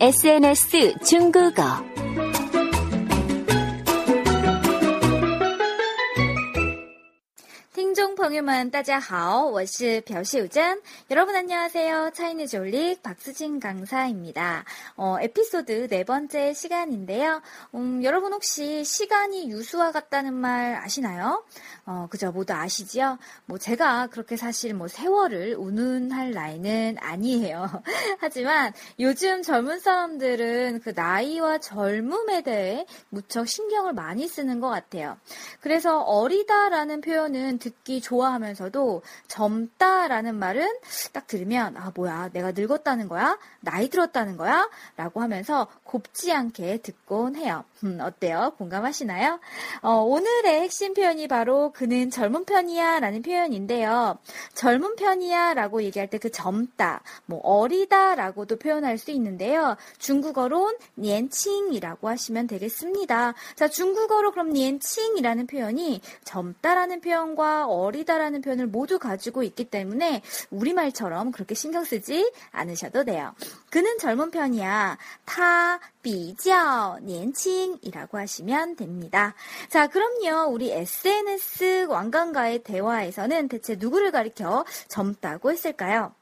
SNS 중국어. 朋友们，大家好，我是朴秀珍。 여러분 안녕하세요. 차이니즈 올릭 박수진 강사입니다. 어, 에피소드 네 번째 시간인데요. 음, 여러분 혹시 시간이 유수와 같다는 말 아시나요? 어, 그죠. 모두 아시지요? 뭐 제가 그렇게 사실 뭐 세월을 운운할 나이는 아니에요. 하지만 요즘 젊은 사람들은 그 나이와 젊음에 대해 무척 신경을 많이 쓰는 것 같아요. 그래서 어리다라는 표현은 듣기 좋 아하면서도 젊다라는 말은 딱 들으면 아 뭐야 내가 늙었다는 거야 나이 들었다는 거야 라고 하면서 곱지 않게 듣곤 해요. 음, 어때요? 공감하시나요? 어, 오늘의 핵심 표현이 바로 그는 젊은 편이야 라는 표현인데요. 젊은 편이야 라고 얘기할 때 그 젊다, 뭐 어리다 라고도 표현할 수 있는데요. 중국어론 니엔칭이라고 하시면 되겠습니다. 자, 중국어로 그럼 니엔칭이라는 표현이 젊다라는 표현과 어리다 라는 표현을 모두 가지고 있기 때문에 우리말처럼 그렇게 신경 쓰지 않으셔도 돼요. 그는 젊은 편이야. 타, 比较年轻 이라고 하시면 됩니다. 자, 그럼요. 우리 SNS 왕관과의 대화에서는 대체 누구를 가리켜 젊다고 했을까요?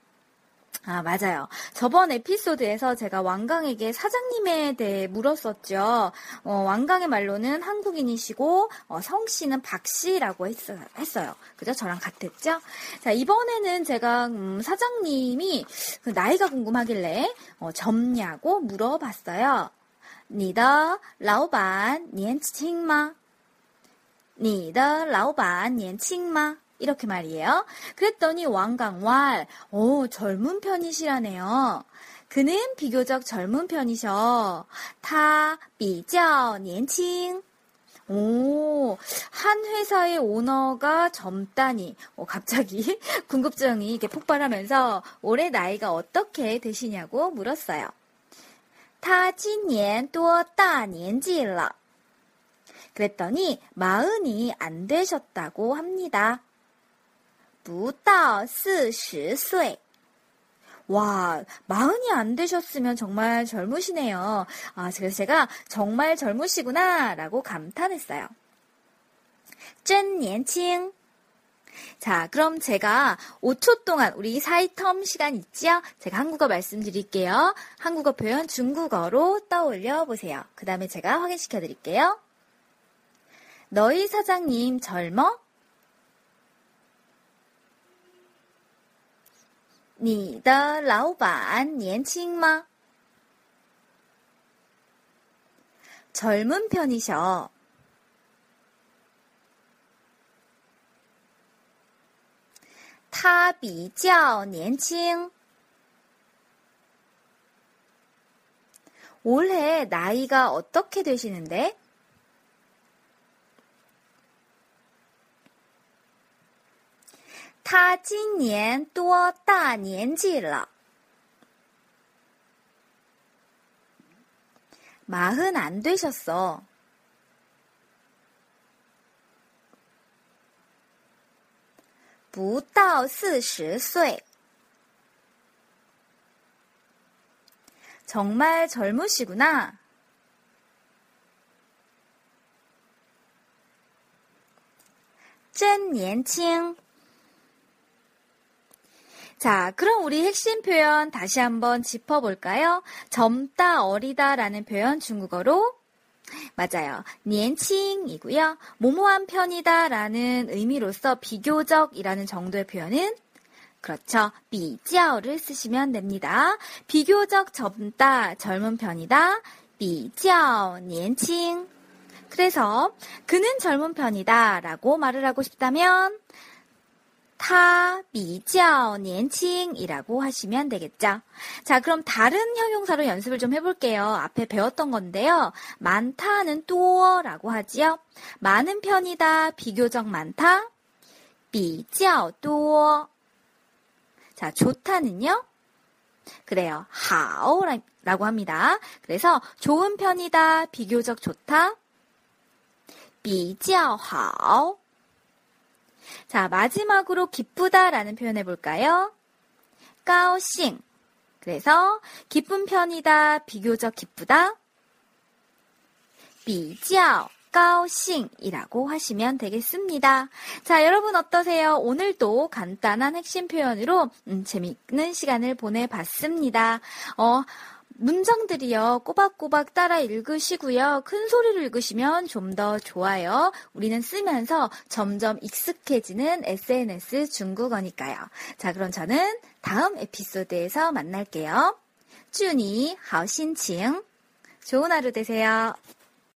아, 맞아요. 저번 에피소드에서 제가 왕강에게 사장님에 대해 물었었죠. 어, 왕강의 말로는 한국인이시고, 어, 성씨는 박씨라고 했어요. 했어요. 그죠? 저랑 같았죠? 자, 이번에는 제가, 음, 사장님이 그 나이가 궁금하길래, 어, 젊냐고 물어봤어요. 你的老板年轻吗?你的老板年轻吗? 이렇게 말이에요. 그랬더니 왕강왈, 오, 젊은 편이시라네요. 그는 비교적 젊은 편이셔. 타, 比较年轻. 오, 한 회사의 오너가 젊다니. 오, 갑자기 궁금증이 이렇게 폭발하면서 올해 나이가 어떻게 되시냐고 물었어요. 他今年多大年纪了? 그랬더니 마흔이 안 되셨다고 합니다. 不到40岁. 와, 마흔이 안 되셨으면 정말 젊으시네요. 아, 그래서 제가 정말 젊으시구나 라고 감탄했어요. 真年轻. 자, 그럼 제가 5초 동안 우리 사이텀 시간 있지요? 제가 한국어 말씀드릴게요. 한국어 표현 중국어로 떠올려 보세요. 그 다음에 제가 확인시켜 드릴게요. 너희 사장님 젊어? 你的老板年轻吗? 젊은 편이셔. 他比较年轻. 올해 나이가 어떻게 되시는데? 他今年多大年纪了? 마흔 안 되셨어. 不到四十岁. 정말 젊으시구나. 真年轻. 자, 그럼 우리 핵심 표현 다시 한번 짚어볼까요? 젊다, 어리다라는 표현 중국어로 맞아요. 니엔칭이고요. 모모한 편이다라는 의미로서 비교적이라는 정도의 표현은 그렇죠. 비교를 쓰시면 됩니다. 비교적 젊다, 젊은 편이다. 비교, 니엔칭. 그래서 그는 젊은 편이다라고 말을 하고 싶다면 타 비较 年轻 이라고 하시면 되겠죠. 자, 그럼 다른 형용사로 연습을 좀 해볼게요. 앞에 배웠던 건데요. 많다는 多라고 하지요. 많은 편이다, 비교적 많다, 比较多. 자, 좋다는요? 그래요. 好라고 합니다. 그래서 좋은 편이다, 비교적 좋다, 比较好. 자, 마지막으로 기쁘다라는 표현 해볼까요? 까오싱. 그래서 기쁜 편이다, 비교적 기쁘다. 비지아오. 까오싱이라고 하시면 되겠습니다. 자, 여러분 어떠세요? 오늘도 간단한 핵심 표현으로 음, 재미있는 시간을 보내봤습니다. 어, 문장들이요, 꼬박꼬박 따라 읽으시고요. 큰 소리로 읽으시면 좀 더 좋아요. 우리는 쓰면서 점점 익숙해지는 SNS 중국어니까요. 자, 그럼 저는 다음 에피소드에서 만날게요. 쭈니, 하오신칭. 좋은 하루 되세요.